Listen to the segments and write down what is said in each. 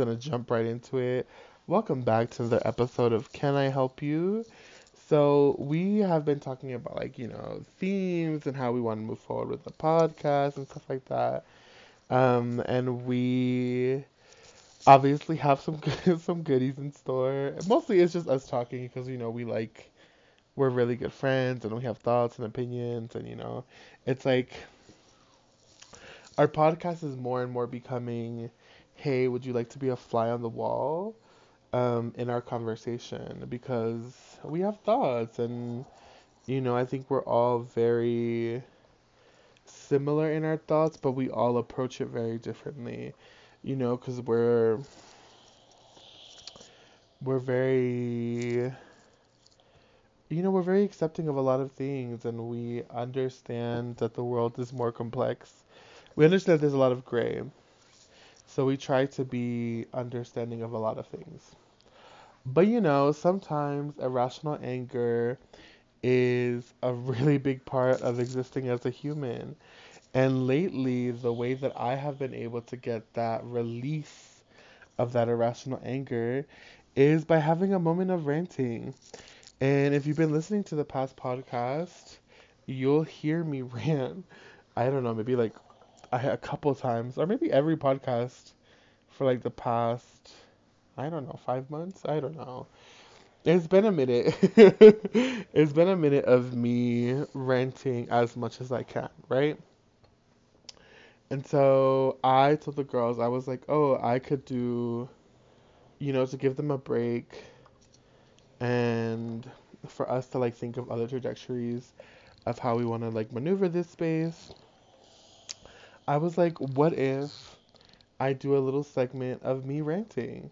gonna jump right into it. Welcome back to another episode of Can I Help You? So we have been talking about like you know themes and how we want to move forward with the podcast and stuff like that. Um, and we obviously have some good, some goodies in store. Mostly it's just us talking because you know we like we're really good friends and we have thoughts and opinions and you know it's like our podcast is more and more becoming hey would you like to be a fly on the wall um, in our conversation? Because we have thoughts and you know i think we're all very similar in our thoughts but we all approach it very differently you know because we're we're very you know we're very accepting of a lot of things and we understand that the world is more complex. We understand there's a lot of gray so we try to be understanding of a lot of things. But you know sometimes irrational anger is a really big part of existing as a human. And lately the way that i have been able to get that release of that irrational anger is by having a moment of ranting. And if you've been listening to the past podcast, you'll hear me rant. I don't know, maybe like a couple times, or maybe every podcast for like the past, I don't know, five months. I don't know. It's been a minute. it's been a minute of me ranting as much as I can, right? And so I told the girls, I was like, oh, I could do, you know, to give them a break and for us to like think of other trajectories of how we want to like maneuver this space. I was like, what if I do a little segment of me ranting?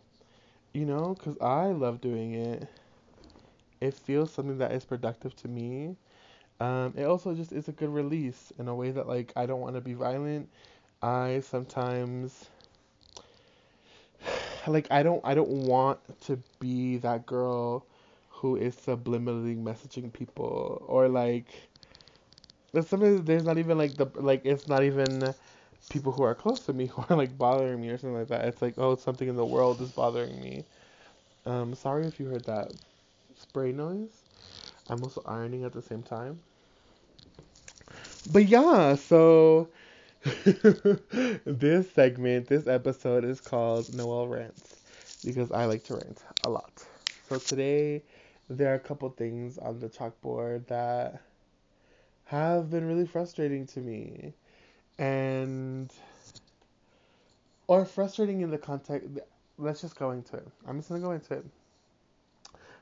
You know, because I love doing it. It feels something that is productive to me. Um, it also just is a good release in a way that like I don't want to be violent. I sometimes like I don't I don't want to be that girl who is subliminally messaging people or like there's something there's not even like the like it's not even people who are close to me who are like bothering me or something like that. It's like oh something in the world is bothering me. Um sorry if you heard that spray noise. I'm also ironing at the same time. But yeah, so this segment, this episode is called Noel Rants because I like to rant a lot. So today there are a couple things on the chalkboard that have been really frustrating to me. And or frustrating in the context let's just go into it. I'm just gonna go into it.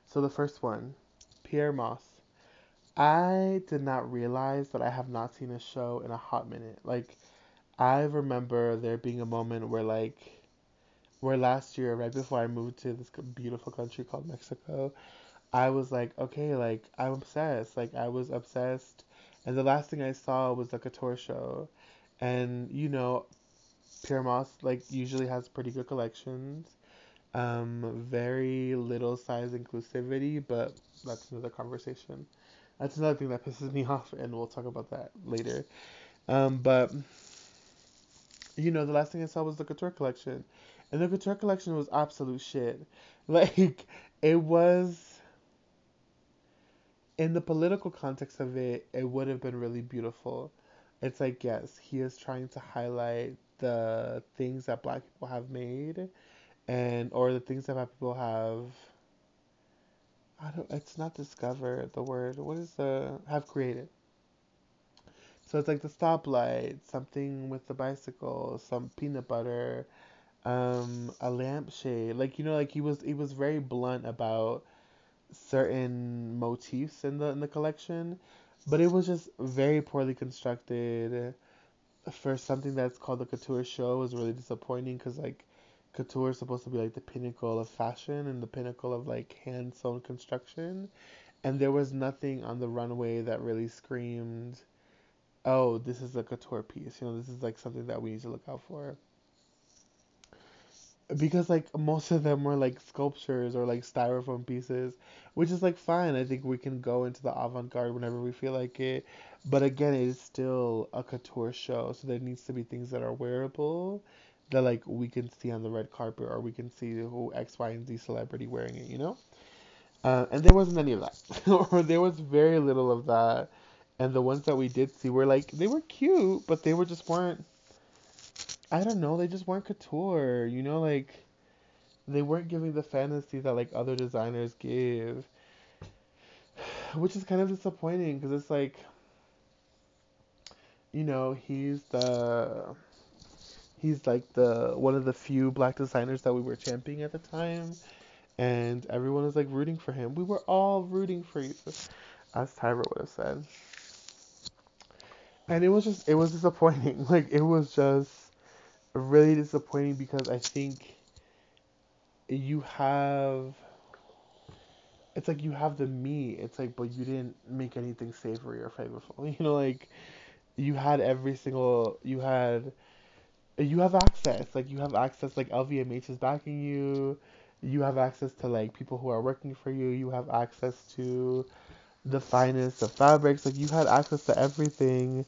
So the first one, Pyer Moss. I did not realize that I have not seen a show in a hot minute. Like I remember there being a moment where like where last year, right before I moved to this beautiful country called Mexico, I was like, okay, like I'm obsessed. Like I was obsessed, and the last thing I saw was the Couture show, and you know, Pyer Moss like usually has pretty good collections. Um, very little size inclusivity, but that's another conversation. That's another thing that pisses me off, and we'll talk about that later. Um, but you know, the last thing I saw was the Couture collection, and the Couture collection was absolute shit. Like it was in the political context of it, it would have been really beautiful. It's like, yes, he is trying to highlight the things that black people have made and or the things that black people have I don't it's not discovered the word. What is the have created? So it's like the stoplight, something with the bicycle, some peanut butter, um, a lampshade. Like you know, like he was he was very blunt about certain motifs in the in the collection, but it was just very poorly constructed. For something that's called the couture show was really disappointing because like couture is supposed to be like the pinnacle of fashion and the pinnacle of like hand sewn construction, and there was nothing on the runway that really screamed, "Oh, this is a couture piece." You know, this is like something that we need to look out for because like most of them were like sculptures or like styrofoam pieces, which is like fine. I think we can go into the avant-garde whenever we feel like it. But again, it is still a couture show, so there needs to be things that are wearable that like we can see on the red carpet or we can see who X, Y, and Z celebrity wearing it, you know? Uh, and there wasn't any of that, or there was very little of that. And the ones that we did see were like they were cute, but they were just weren't. I don't know, they just weren't couture, you know, like they weren't giving the fantasy that like other designers give, which is kind of disappointing because it's like, you know, he's the he's like the one of the few black designers that we were championing at the time and everyone was like rooting for him. We were all rooting for you, as Tyra would have said. And it was just, it was disappointing. Like, it was just really disappointing because I think you have, it's like you have the meat. It's like, but you didn't make anything savory or flavorful. You know, like, you had every single, you had, you have access. Like, you have access, like, LVMH is backing you you have access to like people who are working for you. You have access to the finest of fabrics. Like you had access to everything,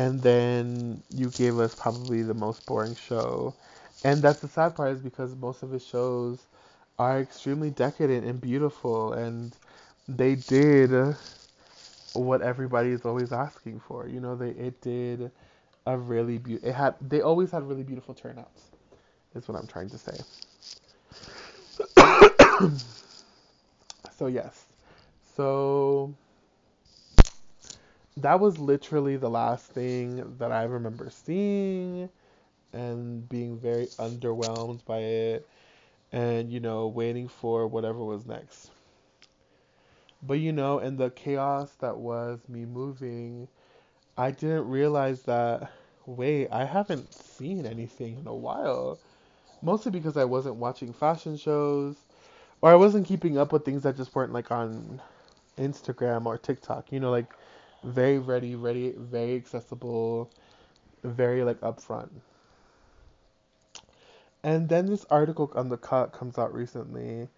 and then you gave us probably the most boring show. And that's the sad part is because most of his shows are extremely decadent and beautiful, and they did what everybody is always asking for. You know, they it did a really beautiful. It had they always had really beautiful turnouts. Is what I'm trying to say. so yes. So that was literally the last thing that I remember seeing and being very underwhelmed by it and you know waiting for whatever was next. But you know, in the chaos that was me moving, I didn't realize that wait, I haven't seen anything in a while. Mostly because I wasn't watching fashion shows or I wasn't keeping up with things that just weren't like on Instagram or TikTok. You know, like very ready, ready, very accessible, very like upfront. And then this article on the cut comes out recently,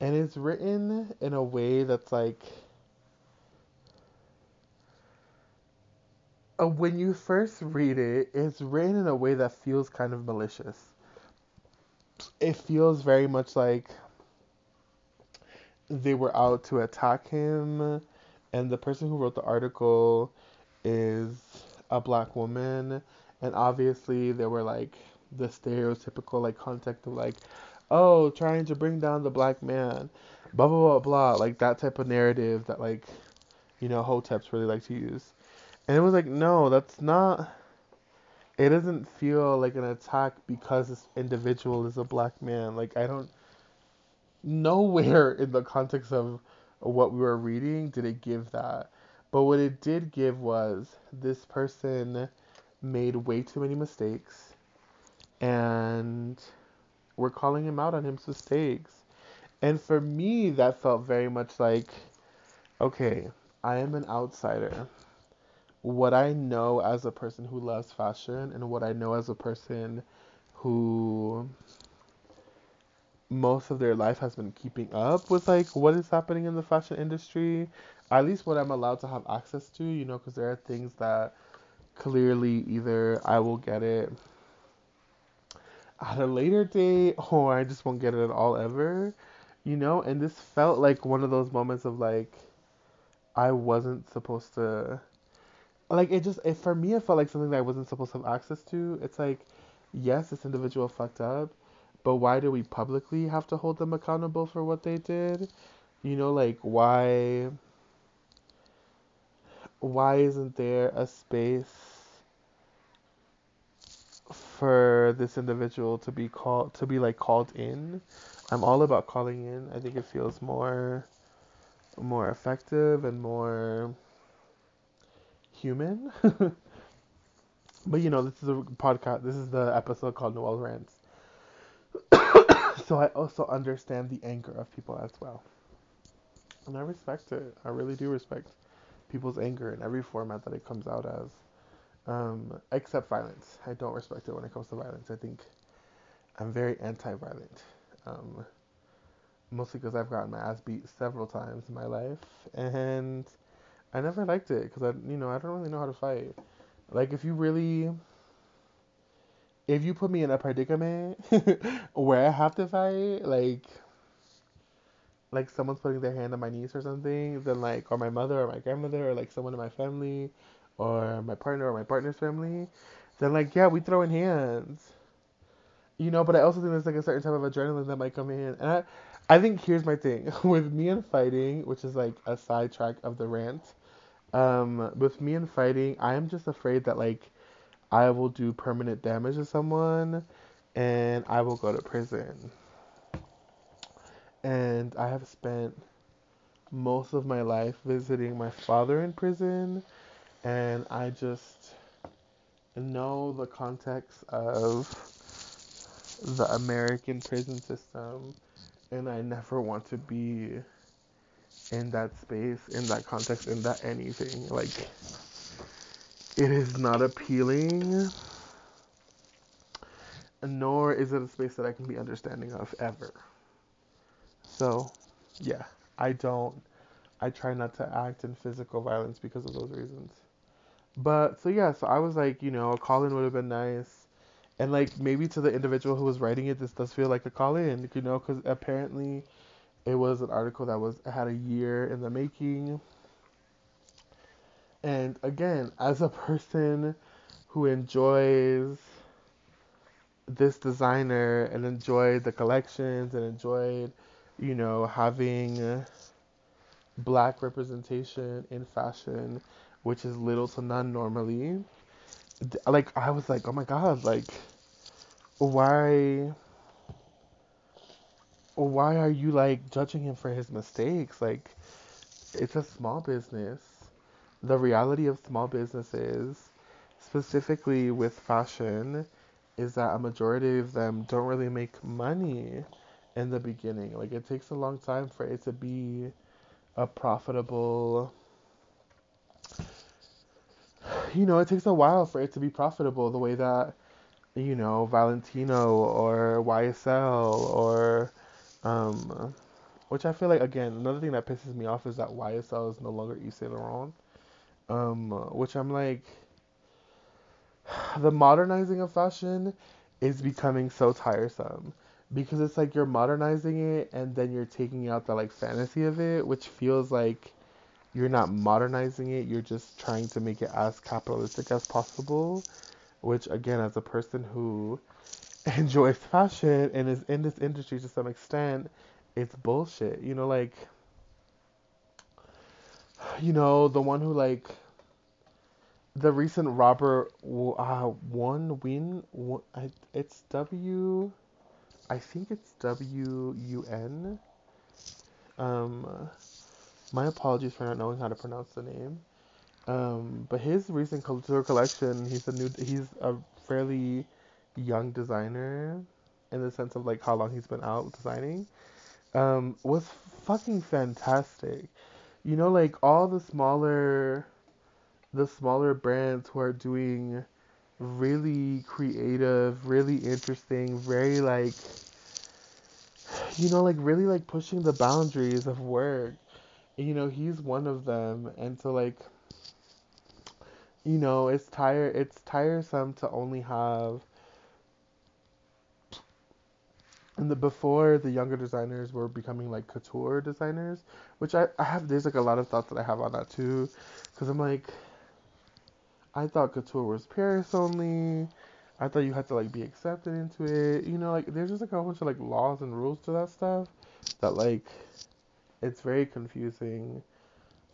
and it's written in a way that's like. Uh, when you first read it, it's written in a way that feels kind of malicious. It feels very much like they were out to attack him, and the person who wrote the article is a black woman, and obviously there were like the stereotypical like context of like, oh, trying to bring down the black man, blah blah blah blah, like that type of narrative that like, you know, hoteps really like to use, and it was like, no, that's not. It doesn't feel like an attack because this individual is a black man. Like I don't nowhere in the context of what we were reading did it give that. But what it did give was this person made way too many mistakes and we're calling him out on his mistakes. And for me, that felt very much like okay, I am an outsider. What I know as a person who loves fashion and what I know as a person who most of their life has been keeping up with like what is happening in the fashion industry. At least what i'm allowed to have access to you know because there are things that clearly either i will get it at a later date or i just won't get it at all ever you know? And this felt like one of those moments of like i wasn't supposed to like it just it, for me it felt like something that i wasn't supposed to have access to. It's like yes this individual fucked up but why do we publicly have to hold them accountable for what they did? You know, like why why isn't there a space for this individual to be called to be like called in? I'm all about calling in. I think it feels more more effective and more human. but you know, this is a podcast. This is the episode called Noel Rants. So I also understand the anger of people as well. And I respect it. I really do respect people's anger in every format that it comes out as. Um, except violence. I don't respect it when it comes to violence. I think I'm very anti violent. Um, mostly because I've gotten my ass beat several times in my life. And I never liked it because I, you know, I don't really know how to fight. Like, if you really if you put me in a predicament where I have to fight, like like someone's putting their hand on my niece or something, then like or my mother or my grandmother or like someone in my family or my partner or my partner's family, then like yeah, we throw in hands. You know, but I also think there's like a certain type of adrenaline that might come in. And I I think here's my thing. with me and fighting, which is like a sidetrack of the rant, um, with me and fighting, I am just afraid that like I will do permanent damage to someone and I will go to prison. And I have spent most of my life visiting my father in prison, and I just know the context of the American prison system, and I never want to be in that space, in that context, in that anything. Like, it is not appealing, nor is it a space that I can be understanding of ever. So, yeah, I don't. I try not to act in physical violence because of those reasons. But so yeah, so I was like, you know, a call in would have been nice, and like maybe to the individual who was writing it, this does feel like a call in, you know, because apparently it was an article that was had a year in the making. And again, as a person who enjoys this designer and enjoyed the collections and enjoyed you know, having black representation in fashion, which is little to none normally. Like I was like, oh my god, like why why are you like judging him for his mistakes? Like it's a small business. The reality of small businesses, specifically with fashion, is that a majority of them don't really make money in the beginning. Like it takes a long time for it to be a profitable you know, it takes a while for it to be profitable the way that you know, Valentino or YSL or um which I feel like again, another thing that pisses me off is that YSL is no longer Yves Saint Laurent. Um which I'm like the modernizing of fashion is becoming so tiresome because it's like you're modernizing it and then you're taking out the like fantasy of it, which feels like you're not modernizing it, you're just trying to make it as capitalistic as possible. Which again, as a person who enjoys fashion and is in this industry to some extent, it's bullshit. You know, like you know, the one who like the recent Robert uh, one win it's W I think it's W U N. Um, my apologies for not knowing how to pronounce the name. Um, but his recent couture collection, he's a new, he's a fairly young designer in the sense of like how long he's been out designing. Um, was fucking fantastic. You know, like all the smaller, the smaller brands who are doing really creative, really interesting, very like you know, like really like pushing the boundaries of work. And, you know, he's one of them and so like you know, it's tire it's tiresome to only have and the before the younger designers were becoming like couture designers, which I, I have there's like a lot of thoughts that I have on that too, because I'm like I thought couture was Paris only. I thought you had to like be accepted into it. You know, like there's just like a whole bunch of like laws and rules to that stuff that like it's very confusing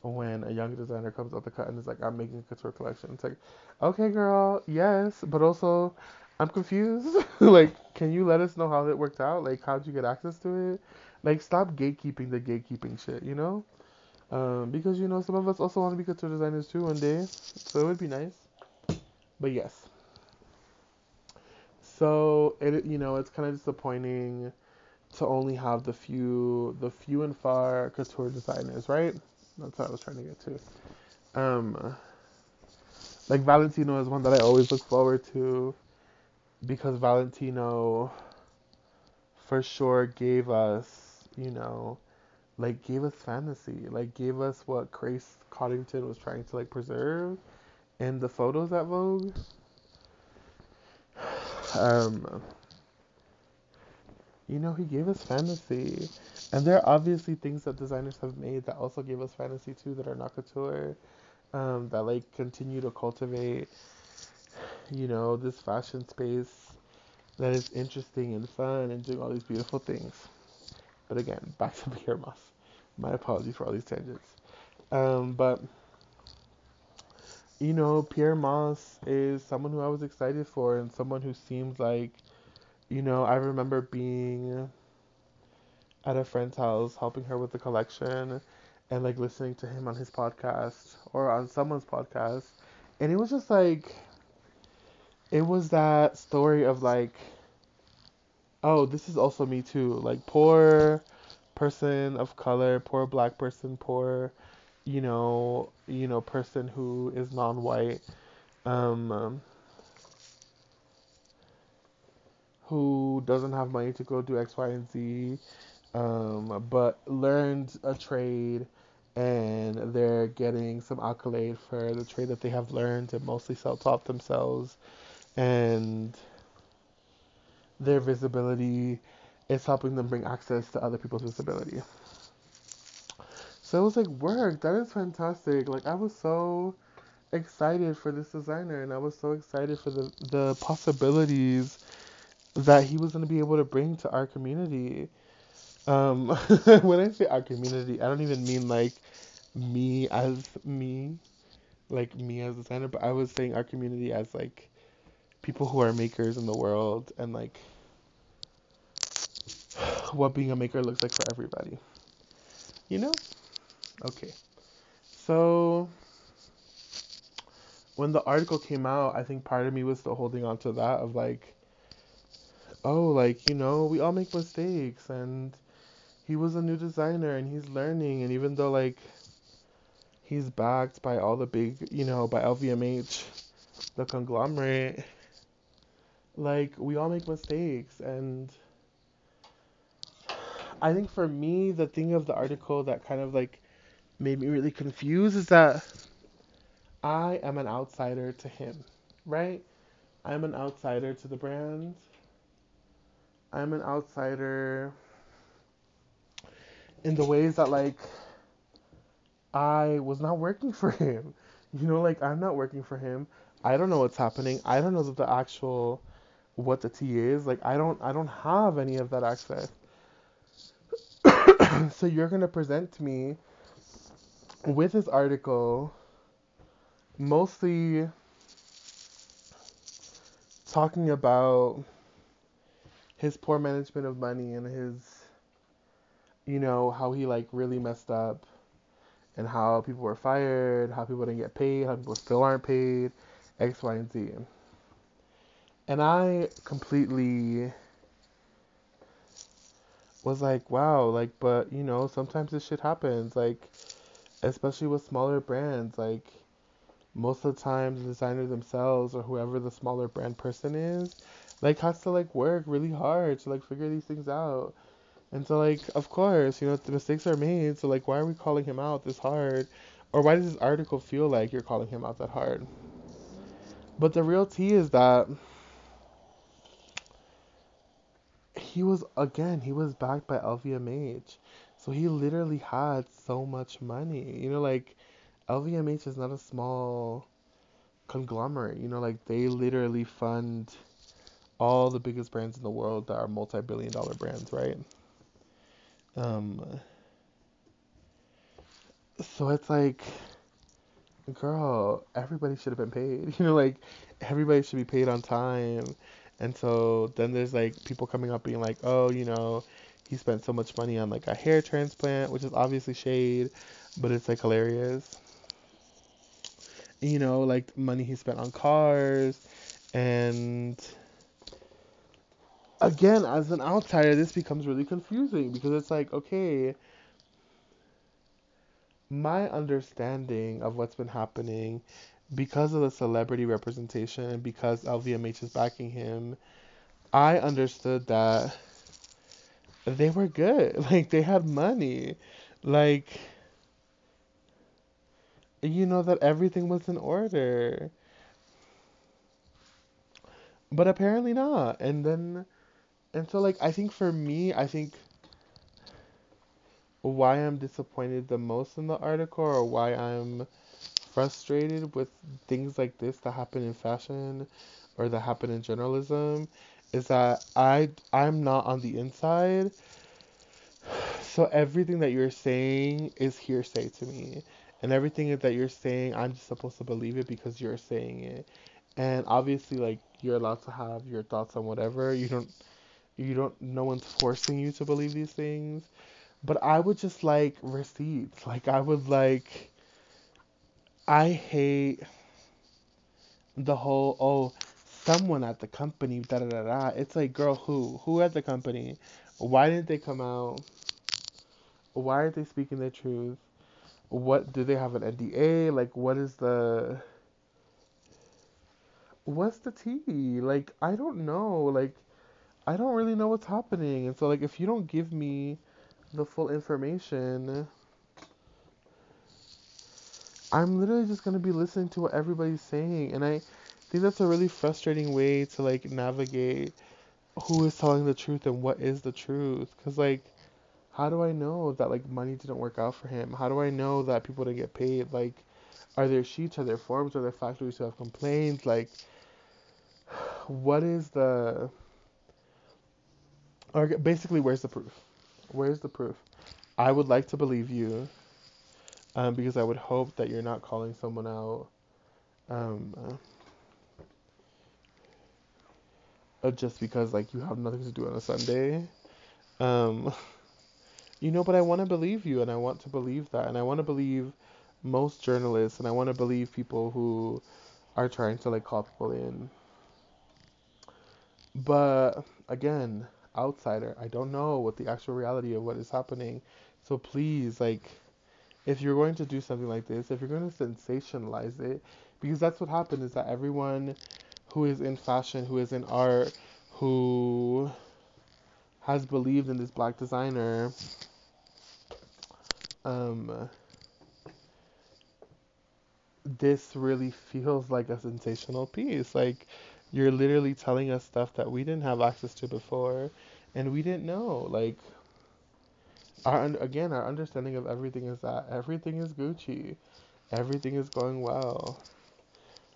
when a young designer comes out the cut and is like, I'm making a couture collection. It's like, okay, girl, yes, but also I'm confused. like, can you let us know how that worked out? Like, how'd you get access to it? Like, stop gatekeeping the gatekeeping shit, you know? Um, because you know some of us also want to be couture designers too one day, so it would be nice. But yes. So it you know it's kind of disappointing to only have the few the few and far couture designers, right? That's what I was trying to get to. Um, like Valentino is one that I always look forward to because Valentino for sure gave us, you know, like gave us fantasy, like gave us what Grace Coddington was trying to like preserve in the photos at Vogue. Um, you know, he gave us fantasy. And there are obviously things that designers have made that also give us fantasy too that are not couture. Um, that like continue to cultivate, you know, this fashion space that is interesting and fun and doing all these beautiful things. But again, back to Pyer Moss. My apologies for all these tangents. Um, but you know, Pyer Moss is someone who I was excited for and someone who seems like, you know, I remember being at a friend's house helping her with the collection and like listening to him on his podcast or on someone's podcast. And it was just like, it was that story of like, oh, this is also me too. Like, poor person of color, poor black person, poor you know, you know, person who is non-white, um, um, who doesn't have money to go do X, Y, and Z, um, but learned a trade and they're getting some accolade for the trade that they have learned and mostly self-taught themselves. And their visibility is helping them bring access to other people's disability. So it was like, work, that is fantastic. Like I was so excited for this designer and I was so excited for the, the possibilities that he was gonna be able to bring to our community. Um when I say our community, I don't even mean like me as me, like me as a designer, but I was saying our community as like people who are makers in the world and like what being a maker looks like for everybody. You know? Okay. So when the article came out, I think part of me was still holding on to that of like, oh, like, you know, we all make mistakes and he was a new designer and he's learning and even though like he's backed by all the big, you know, by LVMH, the conglomerate, like we all make mistakes and I think for me the thing of the article that kind of like made me really confused is that I am an outsider to him, right? I'm an outsider to the brand. I'm an outsider in the ways that like I was not working for him. You know, like I'm not working for him. I don't know what's happening. I don't know the actual what the tea is. Like I don't I don't have any of that access. so you're present to me with this article, mostly talking about his poor management of money and his, you know, how he like really messed up and how people were fired, how people didn't get paid, how people still aren't paid, X, Y, and Z. And I completely was like, wow, like, but you know, sometimes this shit happens. Like, especially with smaller brands. Like most of the time, the designer themselves or whoever the smaller brand person is, like has to like work really hard to like figure these things out. And so like of course, you know, the mistakes are made. So like why are we calling him out this hard? Or why does this article feel like you're calling him out that hard? But the real tea is that he was again, he was backed by LVMH. So he literally had so much money. You know, like LVMH is not a small conglomerate. You know, like they literally fund all the biggest brands in the world that are multi-billion dollar brands, right? Um so it's like girl, everybody should have been paid. You know, like everybody should be paid on time. And so then there's like people coming up being like, "Oh, you know, he spent so much money on like a hair transplant, which is obviously shade, but it's like hilarious. You know, like money he spent on cars and again, as an outsider, this becomes really confusing because it's like, okay, my understanding of what's been happening because of the celebrity representation and because LVMH is backing him, I understood that they were good. Like they had money. Like you know that everything was in order. but apparently not. And then, and so like I think for me, I think why I'm disappointed the most in the article or why I'm frustrated with things like this that happen in fashion or that happen in journalism is that I I'm not on the inside. So everything that you're saying is hearsay to me. And everything that you're saying, I'm just supposed to believe it because you're saying it. And obviously like you're allowed to have your thoughts on whatever. You don't you don't no one's forcing you to believe these things. But I would just like receipts. Like I would like I hate the whole oh someone at the company da da da da. It's like girl who who at the company? Why didn't they come out? Why aren't they speaking the truth? What do they have an NDA? Like what is the what's the tea? Like I don't know. Like I don't really know what's happening. And so like if you don't give me the full information, I'm literally just gonna be listening to what everybody's saying, and I think that's a really frustrating way to like navigate who is telling the truth and what is the truth. Cause like, how do I know that like money didn't work out for him? How do I know that people didn't get paid? Like, are there sheets? Are there forms? Are there factories who have complaints? Like, what is the or basically where's the proof? Where's the proof? I would like to believe you um, because I would hope that you're not calling someone out um, uh, just because like you have nothing to do on a Sunday. Um, you know, but I want to believe you, and I want to believe that, and I want to believe most journalists, and I want to believe people who are trying to like call people in. But again, outsider, I don't know what the actual reality of what is happening. So please, like if you're going to do something like this, if you're going to sensationalize it, because that's what happened is that everyone who is in fashion, who is in art, who has believed in this black designer, um, this really feels like a sensational piece. Like you're literally telling us stuff that we didn't have access to before, and we didn't know. Like our again, our understanding of everything is that everything is Gucci, everything is going well.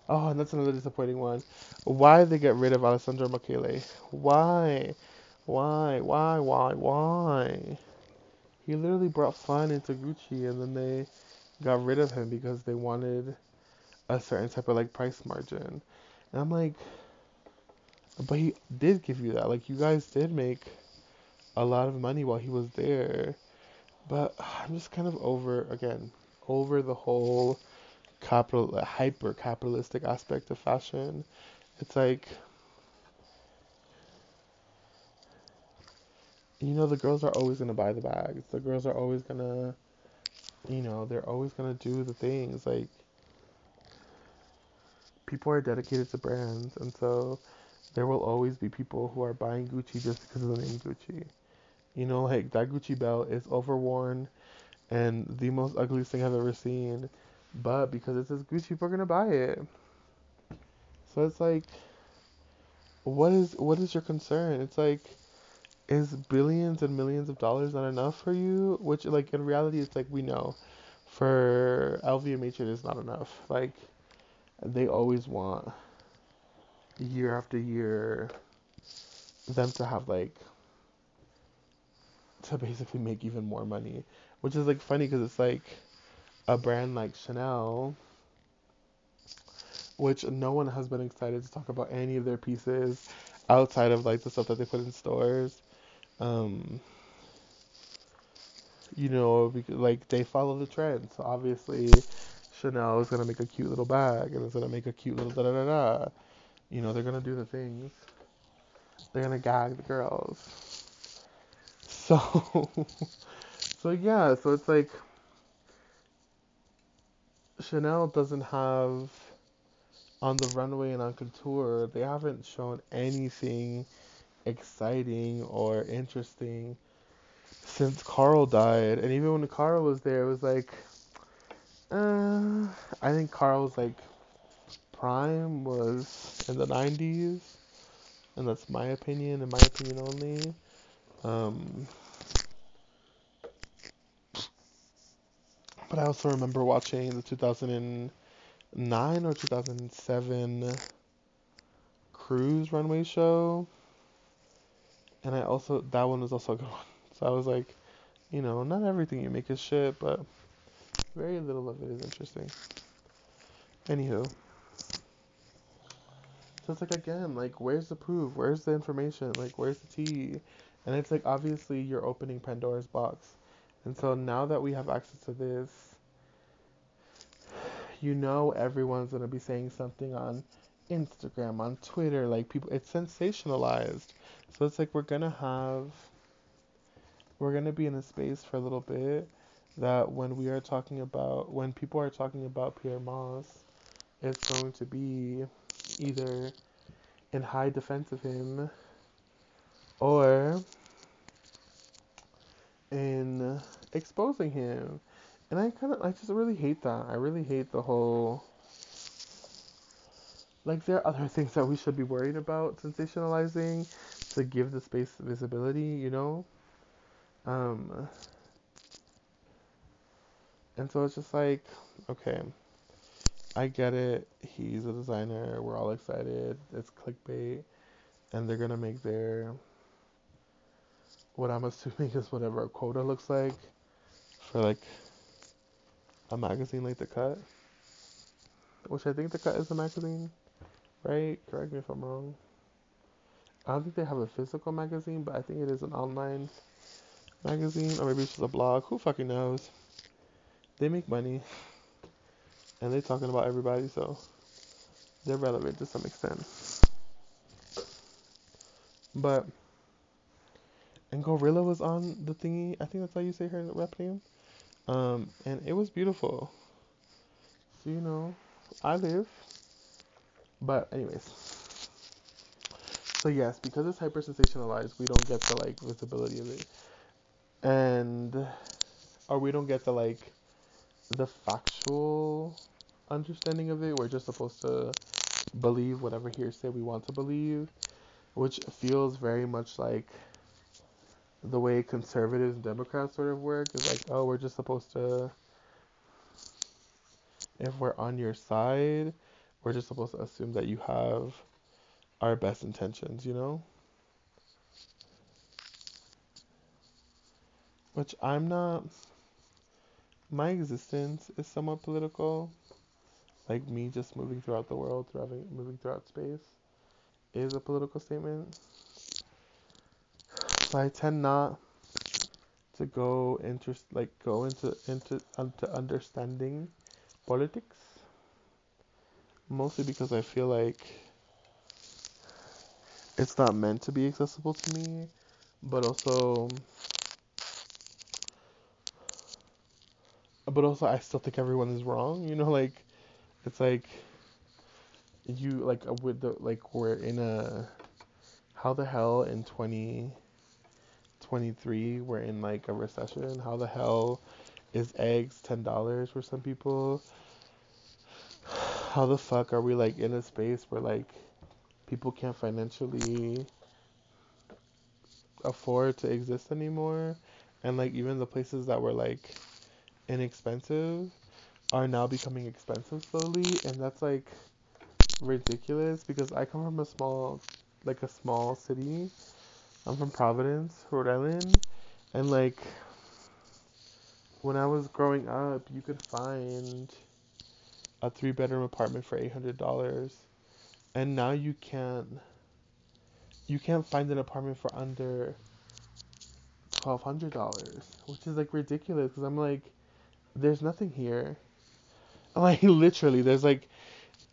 Oh, and that's another disappointing one. Why did they get rid of Alessandro Michele? Why? Why? Why? Why? Why? He literally brought fun into Gucci, and then they got rid of him because they wanted a certain type of like price margin. And I'm like, but he did give you that. Like you guys did make a lot of money while he was there. But I'm just kind of over again, over the whole capital uh, hyper capitalistic aspect of fashion. It's like you know the girls are always gonna buy the bags. The girls are always gonna you know, they're always gonna do the things like people are dedicated to brands and so there will always be people who are buying Gucci just because of the name Gucci. You know, like that Gucci belt is overworn and the most ugliest thing I've ever seen. But because it says Gucci, people are gonna buy it. So it's like, what is what is your concern? It's like, is billions and millions of dollars not enough for you? Which like in reality, it's like we know, for LVMH it is not enough. Like, they always want year after year them to have like to basically make even more money, which is like funny because it's like a brand like Chanel, which no one has been excited to talk about any of their pieces outside of like the stuff that they put in stores. Um, you know, because, like they follow the trend, so obviously Chanel is gonna make a cute little bag and it's gonna make a cute little da da da da. You know, they're gonna do the things. They're gonna gag the girls. So, so yeah, so it's like Chanel doesn't have on the runway and on couture, they haven't shown anything exciting or interesting since Karl died. And even when Karl was there, it was like, uh, I think Karl's like prime was in the 90s. and that's my opinion and my opinion only. Um, but I also remember watching the 2009 or 2007 cruise runway show, and I also that one was also a good one. So I was like, you know, not everything you make is shit, but very little of it is interesting. Anywho. So it's like again, like where's the proof? Where's the information? Like where's the tea? And it's like obviously you're opening Pandora's box. And so now that we have access to this, you know everyone's gonna be saying something on Instagram, on Twitter, like people it's sensationalized. So it's like we're gonna have we're gonna be in a space for a little bit that when we are talking about when people are talking about Pyer Moss, it's going to be either in high defense of him or in exposing him. And I kind of, I just really hate that. I really hate the whole. Like, there are other things that we should be worried about sensationalizing to give the space visibility, you know? Um, and so it's just like, okay, I get it. He's a designer. We're all excited. It's clickbait. And they're going to make their, what I'm assuming is whatever a quota looks like for like a magazine like The Cut. Which I think The Cut is a magazine, right? Correct me if I'm wrong. I don't think they have a physical magazine, but I think it is an online magazine, or maybe it's just a blog. Who fucking knows? They make money and they're talking about everybody, so they're relevant to some extent. But and Gorilla was on the thingy. I think that's how you say her rep name. Um, and it was beautiful. So you know, I live. But anyways. So yes, because it's hyper sensationalized, we don't get the like visibility of it. And or we don't get the like the factual understanding of it. We're just supposed to believe whatever hearsay we want to believe, which feels very much like the way conservatives and Democrats sort of work. Is like, oh, we're just supposed to, if we're on your side, we're just supposed to assume that you have our best intentions, you know? Which I'm not. My existence is somewhat political like me just moving throughout the world, moving throughout space, is a political statement. I tend not to go into like go into into into understanding politics, mostly because I feel like it's not meant to be accessible to me, but also. But also, I still think everyone is wrong. You know, like it's like you like uh, with the like we're in a how the hell in 2023 we're in like a recession. How the hell is eggs ten dollars for some people? How the fuck are we like in a space where like people can't financially afford to exist anymore? And like even the places that were like inexpensive are now becoming expensive slowly, and that's like ridiculous because I come from a small, like a small city. I'm from Providence, Rhode Island, and like when I was growing up, you could find a three bedroom apartment for eight hundred dollars, and now you can't. You can't find an apartment for under twelve hundred dollars, which is like ridiculous. Because I'm like, there's nothing here. Like literally, there's like,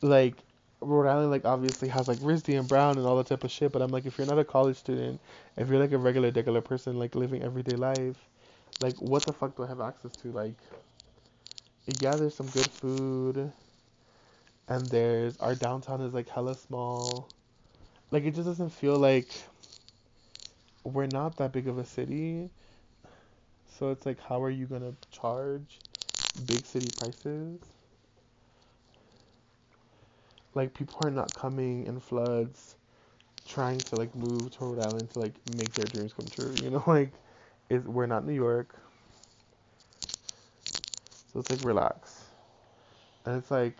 like Rhode Island like obviously has like RISD and Brown and all that type of shit. But I'm like, if you're not a college student, if you're like a regular regular person like living everyday life, like what the fuck do I have access to? Like, yeah, there's some good food, and there's our downtown is like hella small. Like it just doesn't feel like we're not that big of a city. So it's like, how are you gonna charge big city prices? Like people are not coming in floods trying to like move to Rhode Island to like make their dreams come true. You know, like is we're not New York. So it's like relax. And it's like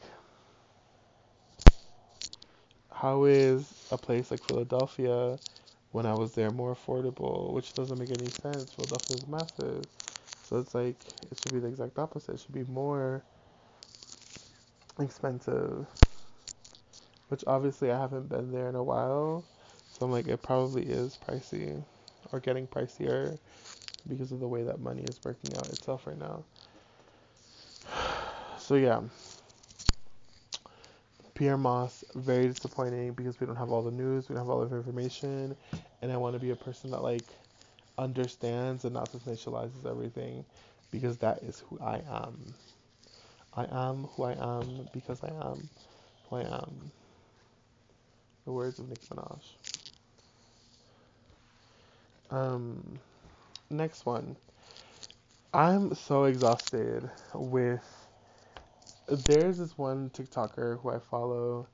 how is a place like Philadelphia when I was there more affordable, which doesn't make any sense. Philadelphia is massive. So it's like it should be the exact opposite. It should be more expensive. Which obviously I haven't been there in a while. So I'm like, it probably is pricey or getting pricier because of the way that money is working out itself right now. So yeah. Pyer Moss, very disappointing because we don't have all the news, we don't have all the information, and I want to be a person that like understands and not sensationalizes everything because that is who I am. I am who I am because I am who I am. The words of Nicki Minaj. Um, next one. I'm so exhausted with. There's this one TikToker who I follow,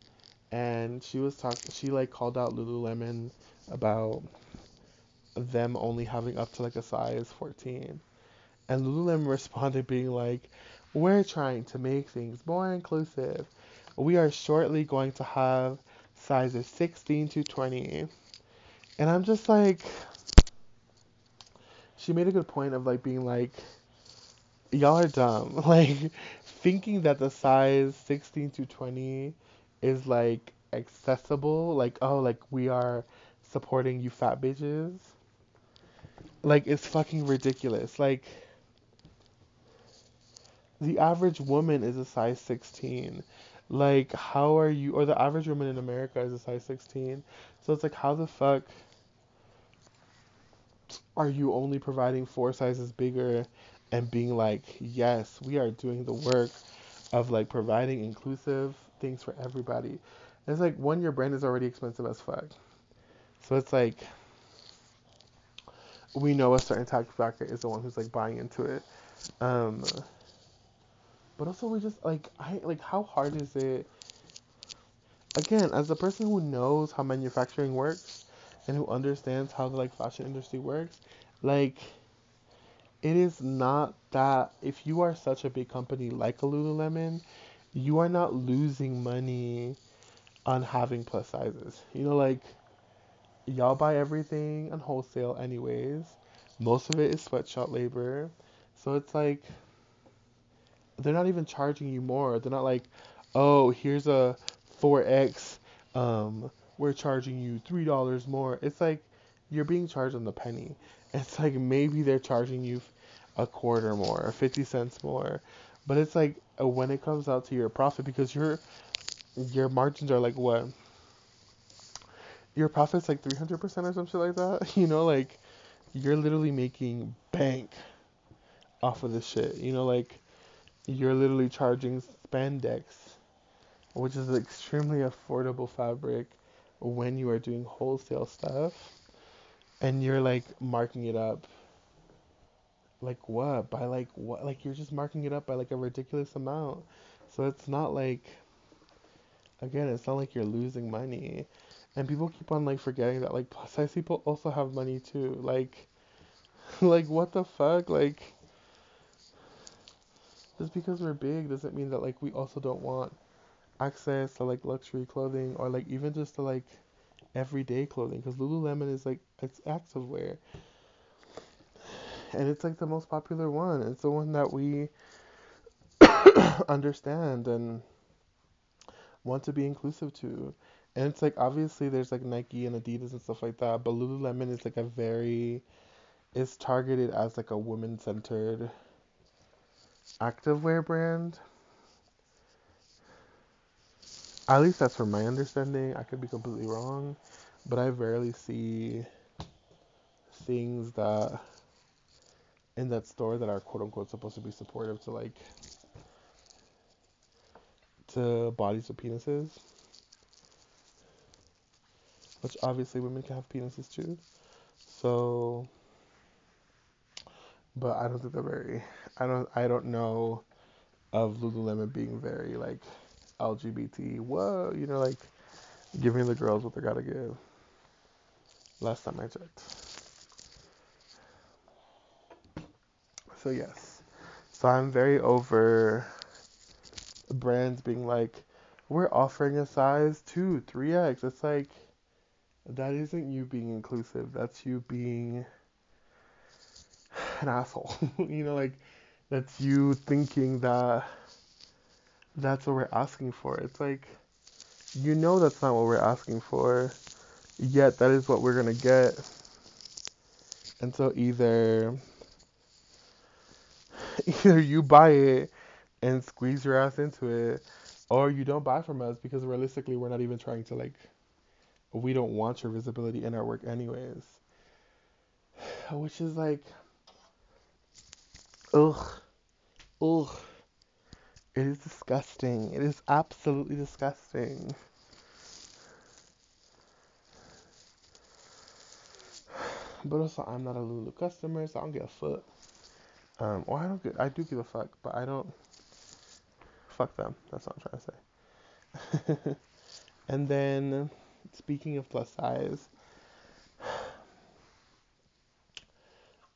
and she was talking. She like called out Lululemon about them only having up to like a size 14. And Lululemon responded being like, We're trying to make things more inclusive. We are shortly going to have sizes 16 to 20. And I'm just like, she made a good point of like being like, Y'all are dumb. Like, thinking that the size 16 to 20 is like accessible, like, oh, like we are supporting you fat bitches like it's fucking ridiculous. Like the average woman is a size 16. Like how are you or the average woman in America is a size 16. So it's like how the fuck are you only providing four sizes bigger and being like, "Yes, we are doing the work of like providing inclusive things for everybody." And it's like one your brand is already expensive as fuck. So it's like we know a certain tax bracket is the one who's like buying into it. Um, but also we just like I like how hard is it? Again, as a person who knows how manufacturing works and who understands how the like fashion industry works, like it is not that if you are such a big company like a Lululemon, you are not losing money on having plus sizes. You know, like y'all buy everything on wholesale anyways. Most of it is sweatshop labor. So it's like they're not even charging you more. They're not like, "Oh, here's a 4X um we're charging you $3 more." It's like you're being charged on the penny. It's like maybe they're charging you a quarter more, or 50 cents more. But it's like uh, when it comes out to your profit because your your margins are like what your profit's like 300% or some shit like that. You know, like you're literally making bank off of this shit. You know, like you're literally charging spandex, which is extremely affordable fabric when you are doing wholesale stuff, and you're like marking it up. Like what? By like what? Like you're just marking it up by like a ridiculous amount. So it's not like again, it's not like you're losing money. And people keep on like forgetting that like plus size people also have money too. Like like what the fuck? Like just because we're big doesn't mean that like we also don't want access to like luxury clothing or like even just to like everyday clothing because Lululemon is like it's activewear and it's like the most popular one. It's the one that we understand and want to be inclusive to. And it's like obviously there's like Nike and Adidas and stuff like that, but Lululemon is like a very is targeted as like a woman centered activewear brand. At least that's from my understanding. I could be completely wrong, but I rarely see things that in that store that are quote unquote supposed to be supportive to like to bodies with penises. Which obviously women can have penises too. So but I don't think they're very I don't I don't know of Lululemon being very like LGBT. Whoa, you know, like giving the girls what they gotta give. last time I checked. So yes. So I'm very over brands being like, we're offering a size two, three X. It's like that isn't you being inclusive. That's you being an asshole. you know, like that's you thinking that that's what we're asking for. It's like you know that's not what we're asking for, yet that is what we're gonna get. And so either either you buy it and squeeze your ass into it, or you don't buy from us because realistically we're not even trying to like we don't want your visibility in our work anyways. Which is like ugh ugh it is disgusting. It is absolutely disgusting. But also, I'm not a Lulu customer, so I don't give a fuck. Um, or I don't get, I do give a fuck, but I don't. Fuck them. That's what I'm trying to say. and then, speaking of plus size,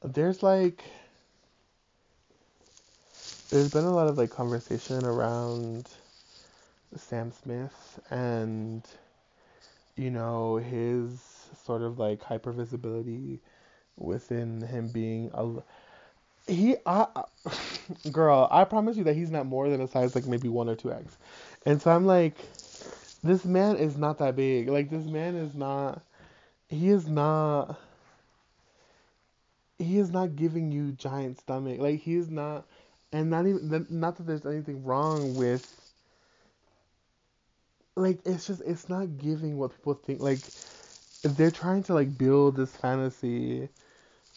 there's like, there's been a lot of like conversation around Sam Smith and, you know, his sort of like hyper visibility within him being a he I girl I promise you that he's not more than a size like maybe one or two X, and so I'm like, this man is not that big. Like this man is not. He is not. He is not giving you giant stomach. Like he is not, and not even not that there's anything wrong with. Like it's just it's not giving what people think. Like they're trying to like build this fantasy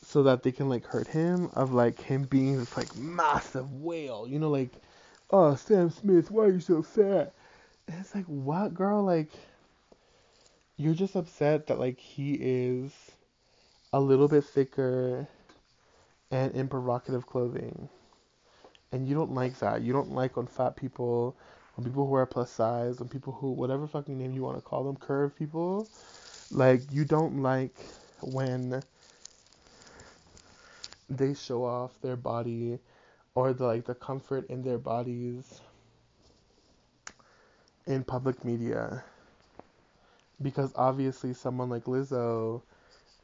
so that they can like hurt him of like him being this like massive whale, you know, like, oh Sam Smith, why are you so fat? And it's like, what girl? Like, you're just upset that like he is a little bit thicker and in provocative clothing. And you don't like that. You don't like on fat people, on people who are plus size, on people who, whatever fucking name you want to call them, curve people, like, you don't like when they show off their body or the like the comfort in their bodies in public media because obviously someone like Lizzo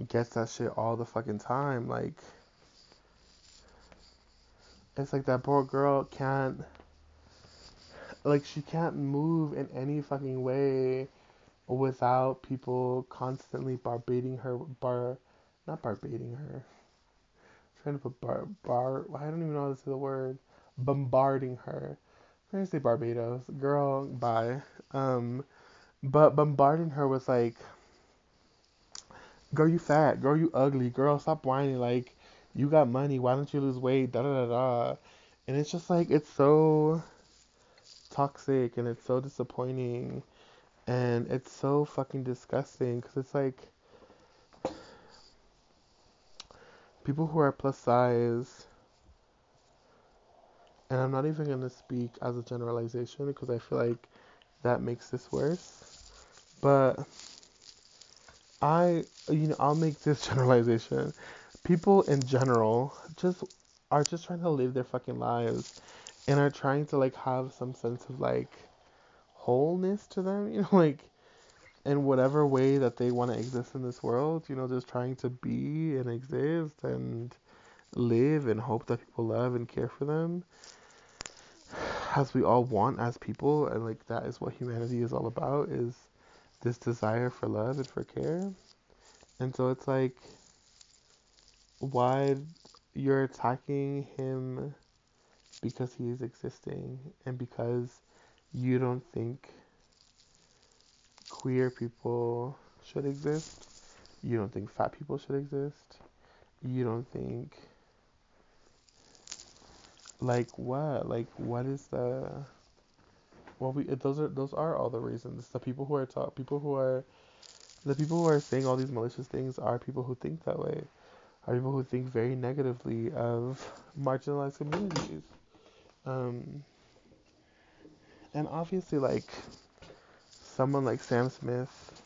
gets that shit all the fucking time like it's like that poor girl can't like she can't move in any fucking way without people constantly barbading her bar not barbading her trying to put bar bar I don't even know how to say the word bombarding her. I'm gonna say Barbados. Girl, bye. Um but bombarding her with like Girl you fat, girl you ugly, girl stop whining, like you got money, why don't you lose weight? Da da da da and it's just like it's so toxic and it's so disappointing and it's so fucking disgusting because it's like people who are plus size, and I'm not even going to speak as a generalization because I feel like that makes this worse. But I, you know, I'll make this generalization. People in general just are just trying to live their fucking lives and are trying to like have some sense of like wholeness to them, you know, like in whatever way that they want to exist in this world, you know, just trying to be and exist and live and hope that people love and care for them as we all want as people and like that is what humanity is all about is this desire for love and for care. And so it's like why you're attacking him because he is existing and because you don't think queer people should exist. You don't think fat people should exist. You don't think like what? Like what is the well we those are those are all the reasons. The people who are talk people who are the people who are saying all these malicious things are people who think that way. Are people who think very negatively of marginalized communities. Um and obviously like someone like Sam Smith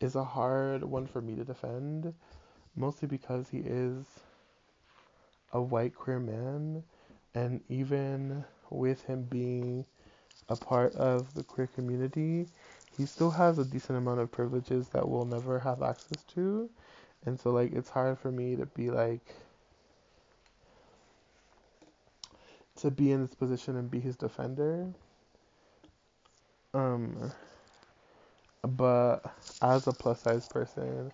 is a hard one for me to defend, mostly because he is a white queer man, and even with him being a part of the queer community, he still has a decent amount of privileges that we'll never have access to. And so, like, it's hard for me to be like, to be in this position and be his defender. Um, but as a plus size person,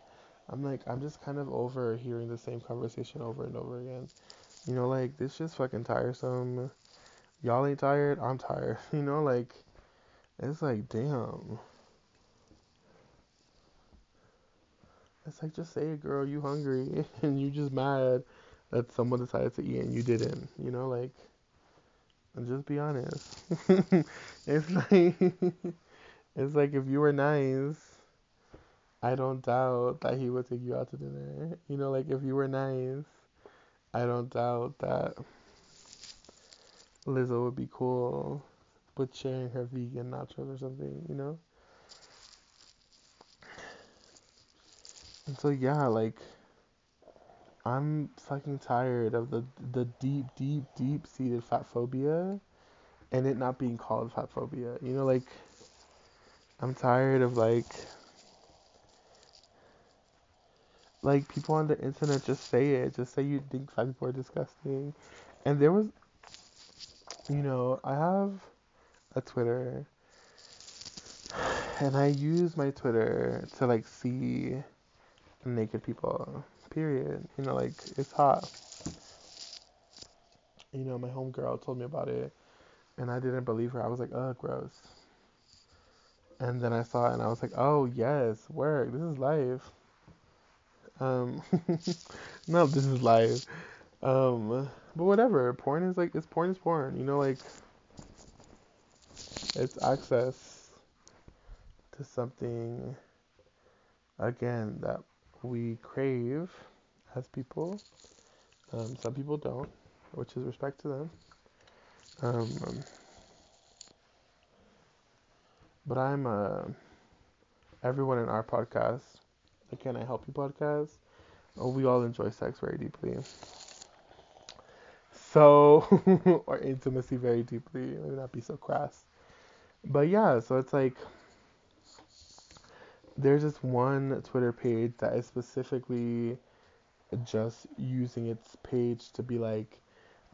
I'm like, I'm just kind of over hearing the same conversation over and over again. You know, like, this just fucking tiresome. Y'all ain't tired? I'm tired. You know, like, it's like, damn. It's like, just say it, girl, you hungry, and you just mad that someone decided to eat and you didn't. You know, like, and just be honest. it's like, it's like if you were nice, I don't doubt that he would take you out to dinner. You know, like if you were nice, I don't doubt that Lizzo would be cool with sharing her vegan nachos or something, you know? And so yeah, like I'm fucking tired of the the deep, deep, deep seated fat phobia and it not being called fat phobia. You know, like I'm tired of like like people on the internet just say it, just say you think fat people are disgusting. And there was you know, I have a Twitter and I use my Twitter to like see naked people. Period. You know, like it's hot. You know, my homegirl told me about it, and I didn't believe her. I was like, "Ugh, gross." And then I saw it, and I was like, "Oh yes, work. This is life." Um, no, this is life. Um, but whatever. Porn is like it's porn is porn. You know, like it's access to something again that we crave as people. Um, some people don't, which is respect to them. Um, but I'm uh, everyone in our podcast, the Can I Help You podcast, oh, we all enjoy sex very deeply. So, or intimacy very deeply. Me not be so crass. But yeah, so it's like there's this one Twitter page that is specifically just using its page to be like,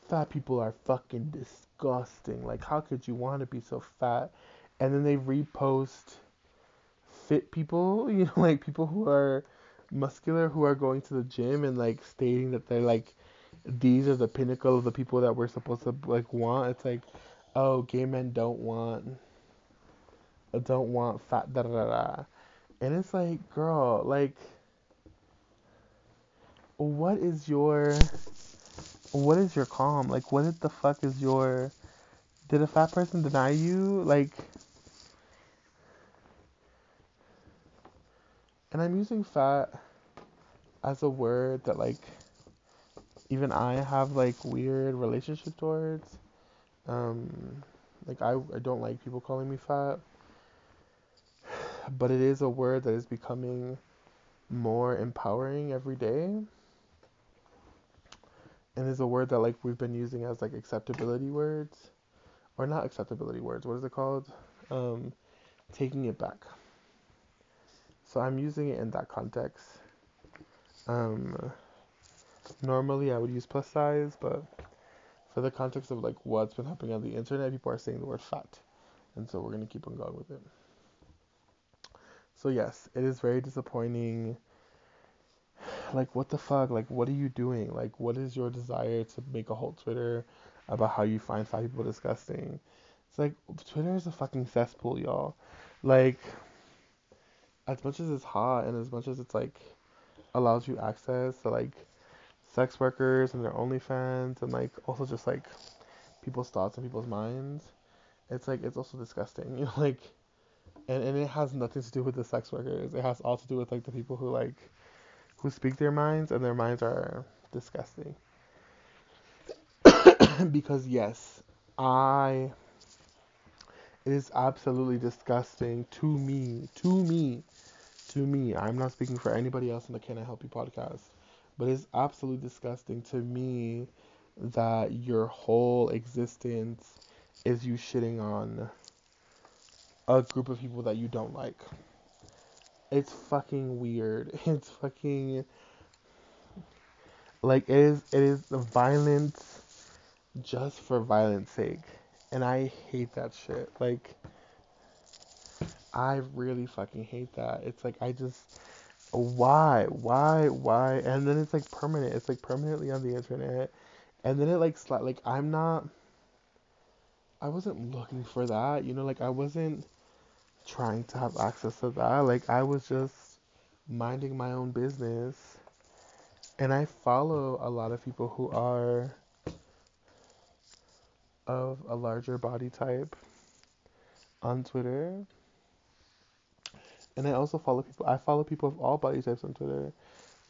fat people are fucking disgusting. Like, how could you want to be so fat? And then they repost fit people, you know, like people who are muscular, who are going to the gym and like stating that they're like, these are the pinnacle of the people that we're supposed to like want. It's like, oh, gay men don't want, don't want fat, da da da. And it's like, girl, like, what is your, what is your calm? Like, what the fuck is your, did a fat person deny you? Like, and I'm using fat as a word that, like, even I have, like, weird relationship towards. Um, like, I, I don't like people calling me fat but it is a word that is becoming more empowering every day. And is a word that like we've been using as like acceptability words. Or not acceptability words, what is it called? Um, taking it back. So I'm using it in that context. Um, normally I would use plus size, but for the context of like what's been happening on the internet, people are saying the word fat. And so we're gonna keep on going with it. So yes, it is very disappointing. Like what the fuck? Like what are you doing? Like what is your desire to make a whole Twitter about how you find fat people disgusting? It's like Twitter is a fucking cesspool, y'all. Like as much as it's hot and as much as it's like allows you access to like sex workers and their OnlyFans and like also just like people's thoughts and people's minds, it's like it's also disgusting. You know, like and and it has nothing to do with the sex workers. It has all to do with like the people who like who speak their minds and their minds are disgusting. because yes, I it is absolutely disgusting to me, to me, to me, I'm not speaking for anybody else in the Can I Help You podcast, but it's absolutely disgusting to me that your whole existence is you shitting on a group of people that you don't like. It's fucking weird. It's fucking like it is it is violence just for violence sake. And I hate that shit. Like I really fucking hate that. It's like I just why? Why? Why? And then it's like permanent. It's like permanently on the internet. And then it like sli- like I'm not I wasn't looking for that, you know, like I wasn't trying to have access to that. Like I was just minding my own business. And I follow a lot of people who are of a larger body type on Twitter. And I also follow people I follow people of all body types on Twitter.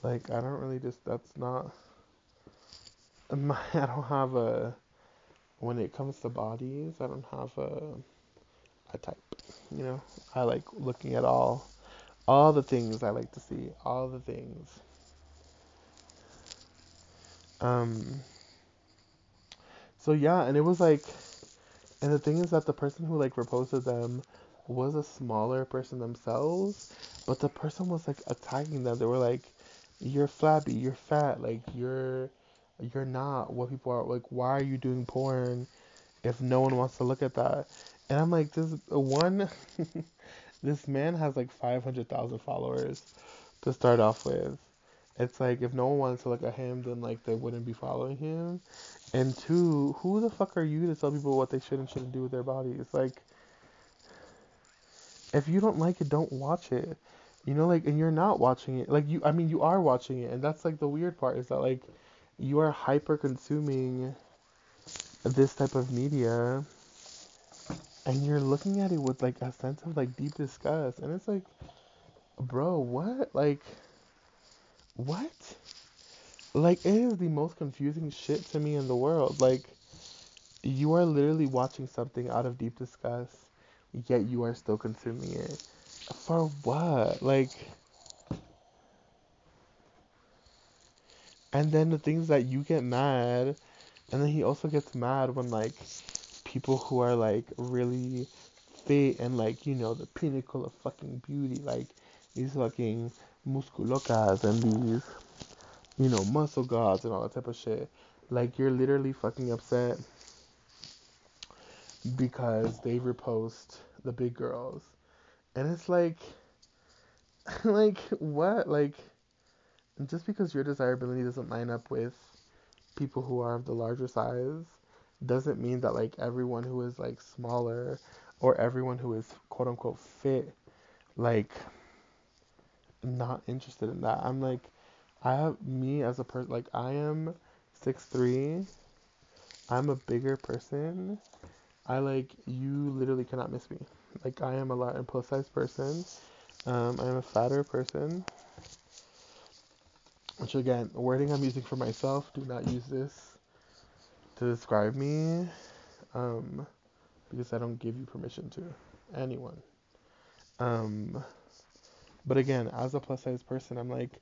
Like I don't really just that's not my I don't have a when it comes to bodies, I don't have a a type. You know, I like looking at all all the things I like to see, all the things. Um. So yeah, and it was like, and the thing is that the person who like reposted them was a smaller person themselves, but the person was like attacking them. They were like, "You're flabby, you're fat, like you're." You're not what people are like. Why are you doing porn if no one wants to look at that? And I'm like, this one, this man has like 500,000 followers to start off with. It's like if no one wanted to look at him, then like they wouldn't be following him. And two, who the fuck are you to tell people what they should and shouldn't do with their bodies? Like, if you don't like it, don't watch it. You know, like, and you're not watching it. Like you, I mean, you are watching it, and that's like the weird part is that like you are hyper consuming this type of media and you're looking at it with like a sense of like deep disgust and it's like bro what? Like what? Like it is the most confusing shit to me in the world. Like you are literally watching something out of deep disgust yet you are still consuming it. For what? Like And then the things that you get mad, and then he also gets mad when like people who are like really fit and like you know the pinnacle of fucking beauty, like these fucking musculocas and these you know muscle gods and all that type of shit. Like you're literally fucking upset because they repost the big girls, and it's like, like what, like just because your desirability doesn't line up with people who are of the larger size doesn't mean that like everyone who is like smaller or everyone who is quote unquote fit like not interested in that. I'm like I have me as a person like I am six three. I'm a bigger person. I like you literally cannot miss me. Like I am a large plus size person. Um, I am a fatter person. Which again, wording I'm using for myself, do not use this to describe me, um, because I don't give you permission to anyone. Um, but again, as a plus size person, I'm like,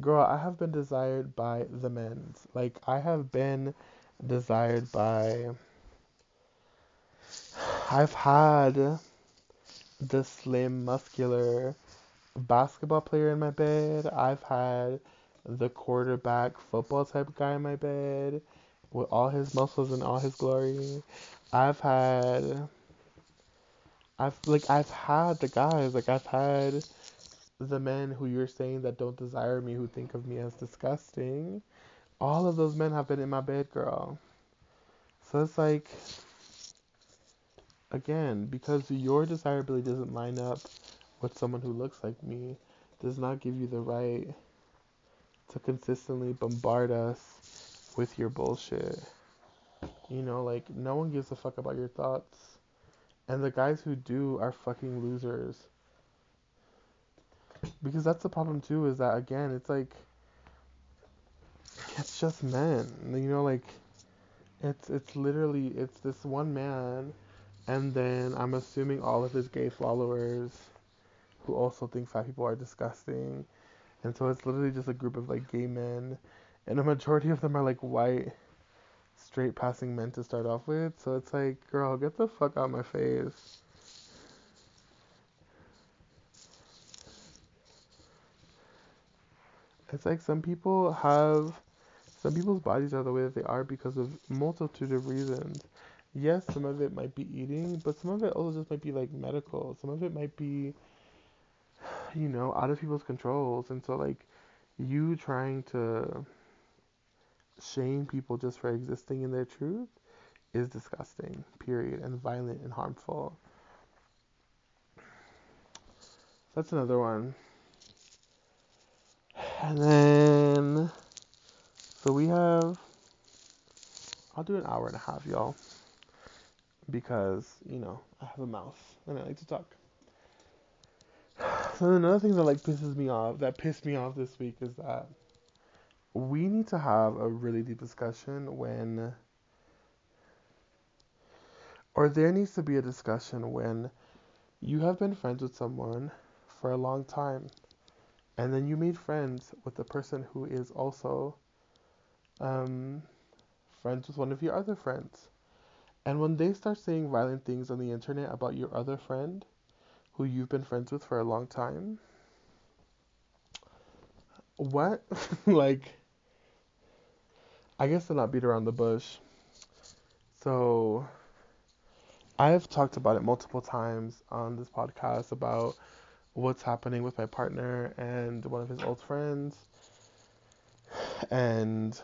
girl, I have been desired by the men's. Like, I have been desired by. I've had the slim, muscular basketball player in my bed. I've had the quarterback football type guy in my bed with all his muscles and all his glory. I've had I've like I've had the guys, like I've had the men who you're saying that don't desire me, who think of me as disgusting. All of those men have been in my bed, girl. So it's like again, because your desirability doesn't line up with someone who looks like me, does not give you the right to consistently bombard us with your bullshit. You know, like no one gives a fuck about your thoughts. And the guys who do are fucking losers. Because that's the problem too, is that again, it's like it's just men. You know, like it's it's literally it's this one man and then I'm assuming all of his gay followers who also think fat people are disgusting. And so it's literally just a group of like gay men, and a majority of them are like white, straight passing men to start off with. So it's like, girl, get the fuck out my face. It's like some people have, some people's bodies are the way that they are because of multitude of reasons. Yes, some of it might be eating, but some of it also just might be like medical. Some of it might be, you know, out of people's controls. And so like you trying to shame people just for existing in their truth is disgusting, period, and violent and harmful. That's another one. And then, so we have, I'll do an hour and a half, y'all. Because, you know, I have a mouth and I like to talk. So another thing that like pisses me off, that pissed me off this week is that we need to have a really deep discussion when, or there needs to be a discussion when you have been friends with someone for a long time and then you made friends with the person who is also um, friends with one of your other friends. And when they start saying violent things on the internet about your other friend, who you've been friends with for a long time, what? like, I guess to not beat around the bush. So, I've talked about it multiple times on this podcast about what's happening with my partner and one of his old friends. And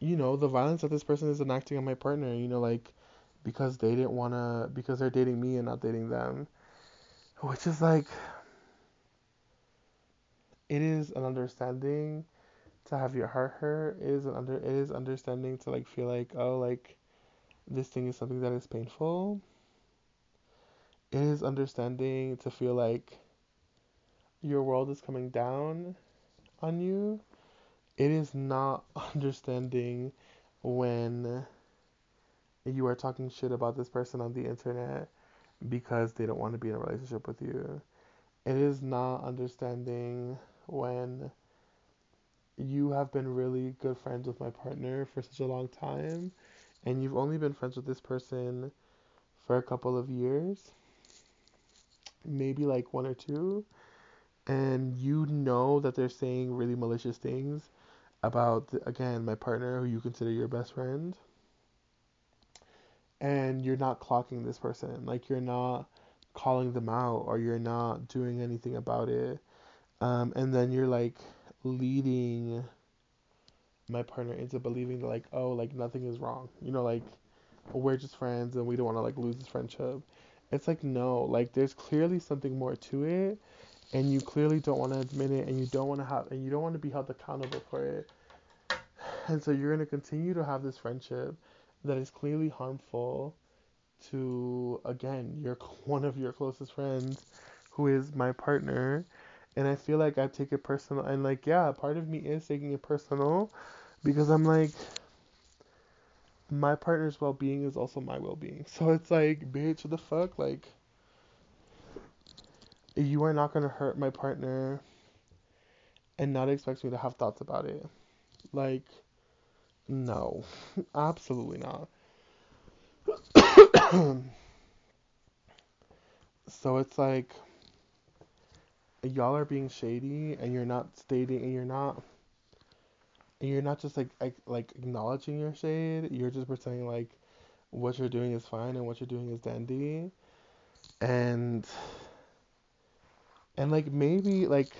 you know, the violence that this person is enacting on my partner, you know, like because they didn't want to because they're dating me and not dating them. Which is like it is an understanding to have your heart hurt. It is an under it is understanding to like feel like, oh, like this thing is something that is painful it is understanding to feel like your world is coming down on you. It is not understanding when you are talking shit about this person on the internet because they don't want to be in a relationship with you. It is not understanding when you have been really good friends with my partner for such a long time and you've only been friends with this person for a couple of years maybe like one or two, and you know that they're saying really malicious things about, again, my partner who you consider your best friend, and you're not clocking this person. Like, you're not calling them out or you're not doing anything about it. Um, and then you're like leading my partner into believing like, oh, like nothing is wrong. You know, like, we're just friends and we don't want to like lose this friendship. It's like no, like there's clearly something more to it, and you clearly don't want to admit it, and you don't want to have, and you don't want to be held accountable for it. And so you're gonna continue to have this friendship that is clearly harmful to again your one of your closest friends, who is my partner, and I feel like I take it personal, and like yeah, part of me is taking it personal, because I'm like my partner's well being is also my well being. So it's like, bitch, what the fuck? Like, you are not gonna hurt my partner and not expect me to have thoughts about it. Like, no, absolutely not. so it's like, y'all are being shady and you're not stating and you're not and you're not just like like acknowledging your shade. You're just pretending like what you're doing is fine and what you're doing is dandy, and and like maybe like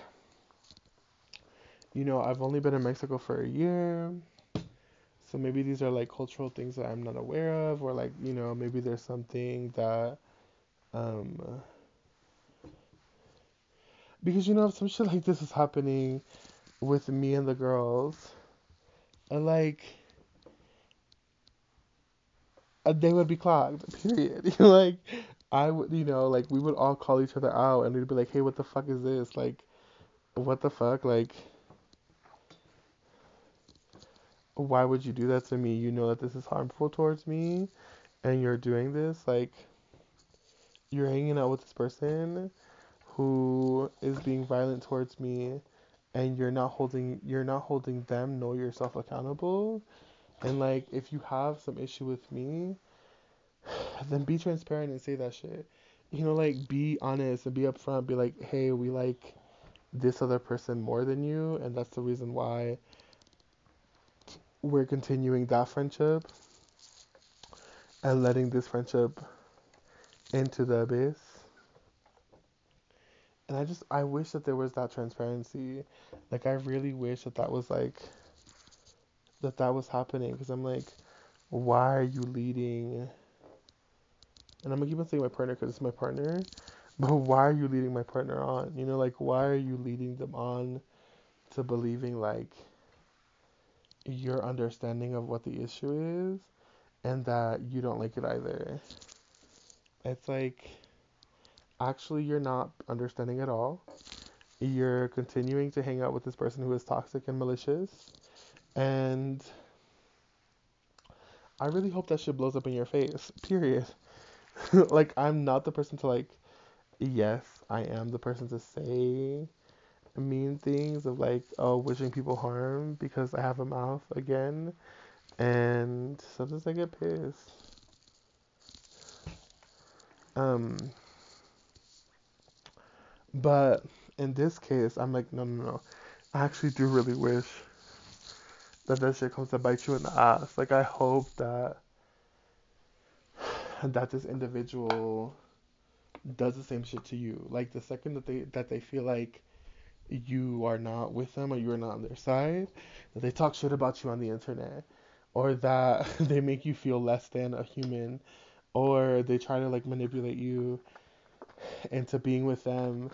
you know I've only been in Mexico for a year. So maybe these are like cultural things that I'm not aware of, or like you know maybe there's something that, um, because you know if some shit like this is happening with me and the girls, and like uh, they would be clogged. Period. like I would, you know, like we would all call each other out, and we'd be like, "Hey, what the fuck is this? Like, what the fuck? Like, why would you do that to me? You know that this is harmful towards me, and you're doing this. Like, you're hanging out with this person who is being violent towards me and you're not holding you're not holding them nor yourself accountable. And like if you have some issue with me then be transparent and say that shit. You know like be honest and be upfront. Be like hey we like this other person more than you and that's the reason why we're continuing that friendship and letting this friendship into the abyss. And I just, I wish that there was that transparency. Like, I really wish that that was like, that that was happening. Because I'm like, why are you leading? And I'm gonna keep on saying my partner because it's my partner. But why are you leading my partner on? You know, like, why are you leading them on to believing like your understanding of what the issue is and that you don't like it either? It's like, actually, you're not understanding at all. You're continuing to hang out with this person who is toxic and malicious. And I really hope that shit blows up in your face, period. like, I'm not the person to, like, yes, I am the person to say mean things of, like, oh, wishing people harm because I have a mouth again. And sometimes I get pissed. Um, but in this case, I'm like, no, no, no. I actually do really wish that that shit comes to bite you in the ass. Like, I hope that that this individual does the same shit to you. Like, the second that they that they feel like you are not with them or you are not on their side, that they talk shit about you on the internet, or that they make you feel less than a human, or they try to like manipulate you into being with them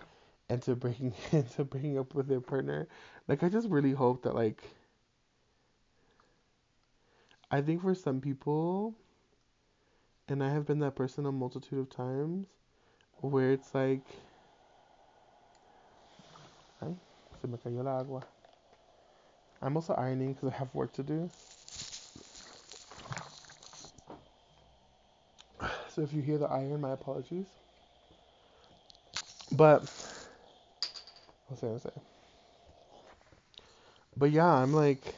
and to breaking into breaking up with their partner. Like I just really hope that like I think for some people and I have been that person a multitude of times where it's like se me cayó la agua. I'm also ironing because I have work to do. So if you hear the iron, my apologies. But what's I gonna say? But yeah, I'm like,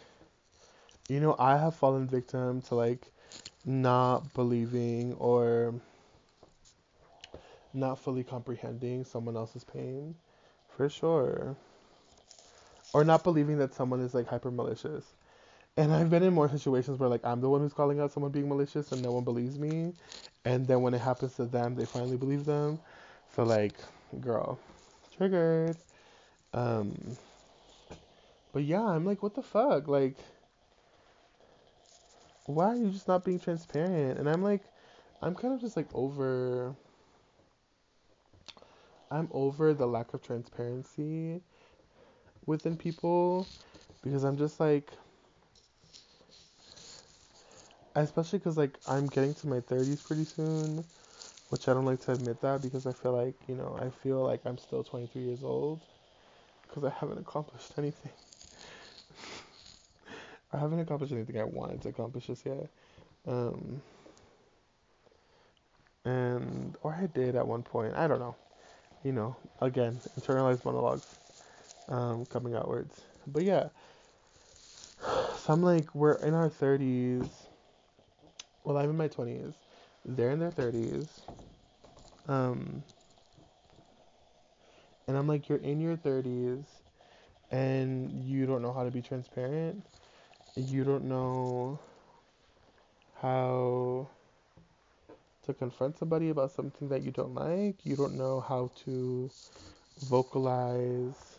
you know, I have fallen victim to like not believing or not fully comprehending someone else's pain, for sure. Or not believing that someone is like hyper malicious. And I've been in more situations where like I'm the one who's calling out someone being malicious and no one believes me. And then when it happens to them, they finally believe them. So like, girl, triggered. Um but yeah, I'm like, what the fuck? Like why are you just not being transparent? And I'm like I'm kind of just like over I'm over the lack of transparency within people because I'm just like especially because like I'm getting to my 30s pretty soon, which I don't like to admit that because I feel like you know I feel like I'm still 23 years old because I haven't accomplished anything. I haven't accomplished anything I wanted to accomplish just yet. Um, and or I did at one point. I don't know. You know, again, internalized monologues um, coming outwards. But yeah, so I'm like, we're in our 30s well, I'm in my 20s. They're in their 30s. Um, and I'm like, you're in your 30s and you don't know how to be transparent. You don't know how to confront somebody about something that you don't like. You don't know how to vocalize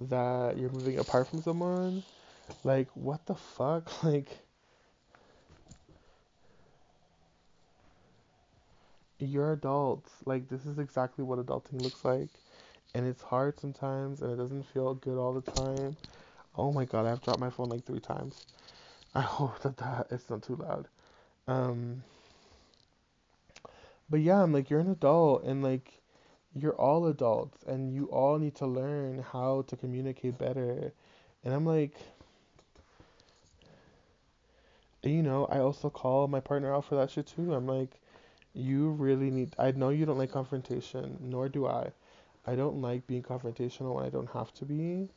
that you're moving apart from someone. Like, what the fuck? Like, you're adults. Like this is exactly what adulting looks like. And it's hard sometimes and it doesn't feel good all the time. Oh my god, I've dropped my phone like three times. I hope that that it's not too loud. Um but yeah, I'm like you're an adult and like you're all adults and you all need to learn how to communicate better. And I'm like you know, I also call my partner out for that shit too. I'm like You really need. I know you don't like confrontation, nor do I. I don't like being confrontational when I don't have to be.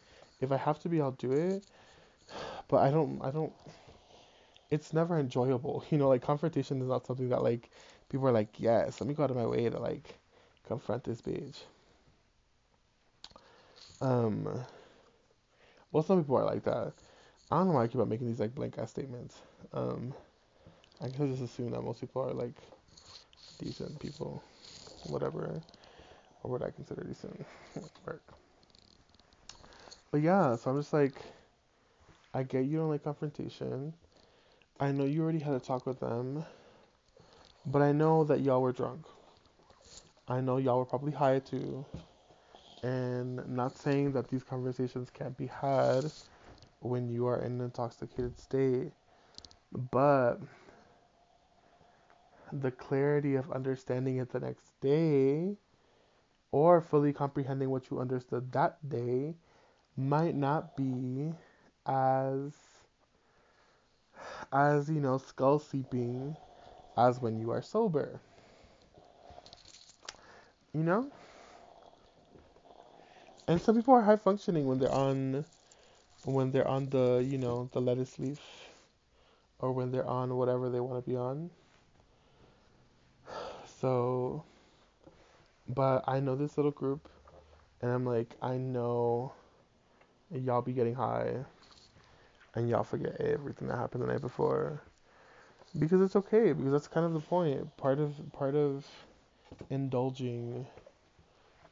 If I have to be, I'll do it. But I don't. I don't. It's never enjoyable. You know, like confrontation is not something that like people are like, yes, let me go out of my way to like confront this bitch. Um. Well, some people are like that. I don't know why I keep on making these like blank ass statements. Um. I guess I just assume that most people are like decent people, whatever, or what I consider decent work. But yeah, so I'm just like, I get you don't like confrontation. I know you already had a talk with them, but I know that y'all were drunk. I know y'all were probably high too. And not saying that these conversations can't be had when you are in an intoxicated state, but the clarity of understanding it the next day or fully comprehending what you understood that day might not be as as you know skull seeping as when you are sober. You know? And some people are high functioning when they're on when they're on the you know the lettuce leaf or when they're on whatever they want to be on so but i know this little group and i'm like i know y'all be getting high and y'all forget everything that happened the night before. Because it's okay because that's kind of the point. Part of part of indulging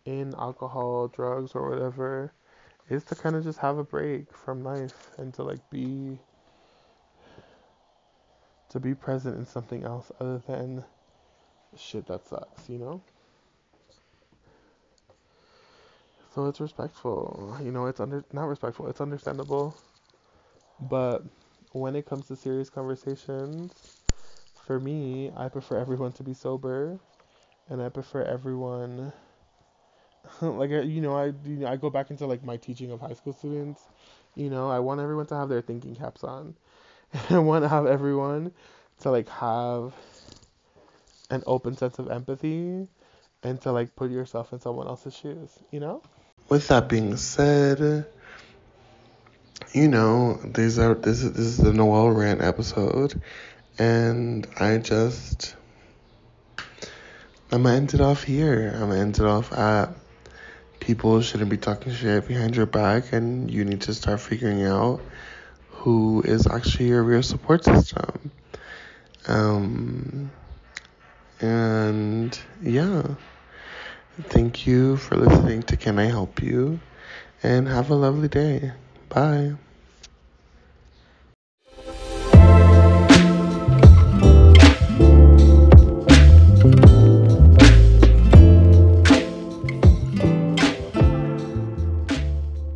in alcohol drugs or whatever is to kind of just have a break from life and to like be to be present in something else other than shit that sucks you know so it's respectful you know it's under not respectful it's understandable but when it comes to serious conversations, for me, I prefer everyone to be sober, and I prefer everyone. like you know, I you know, I go back into like my teaching of high school students. You know, I want everyone to have their thinking caps on. And I want to have everyone to like have an open sense of empathy and to like put yourself in someone else's shoes, you know? With that being said, you know, these are this is this is the Noel rant episode, and I just I'm gonna end it off here. I'm gonna end it off at people shouldn't be talking shit behind your back, and you need to start figuring out who is actually your real support system. Um, and yeah, thank you for listening to Can I Help You, and have a lovely day. Bye.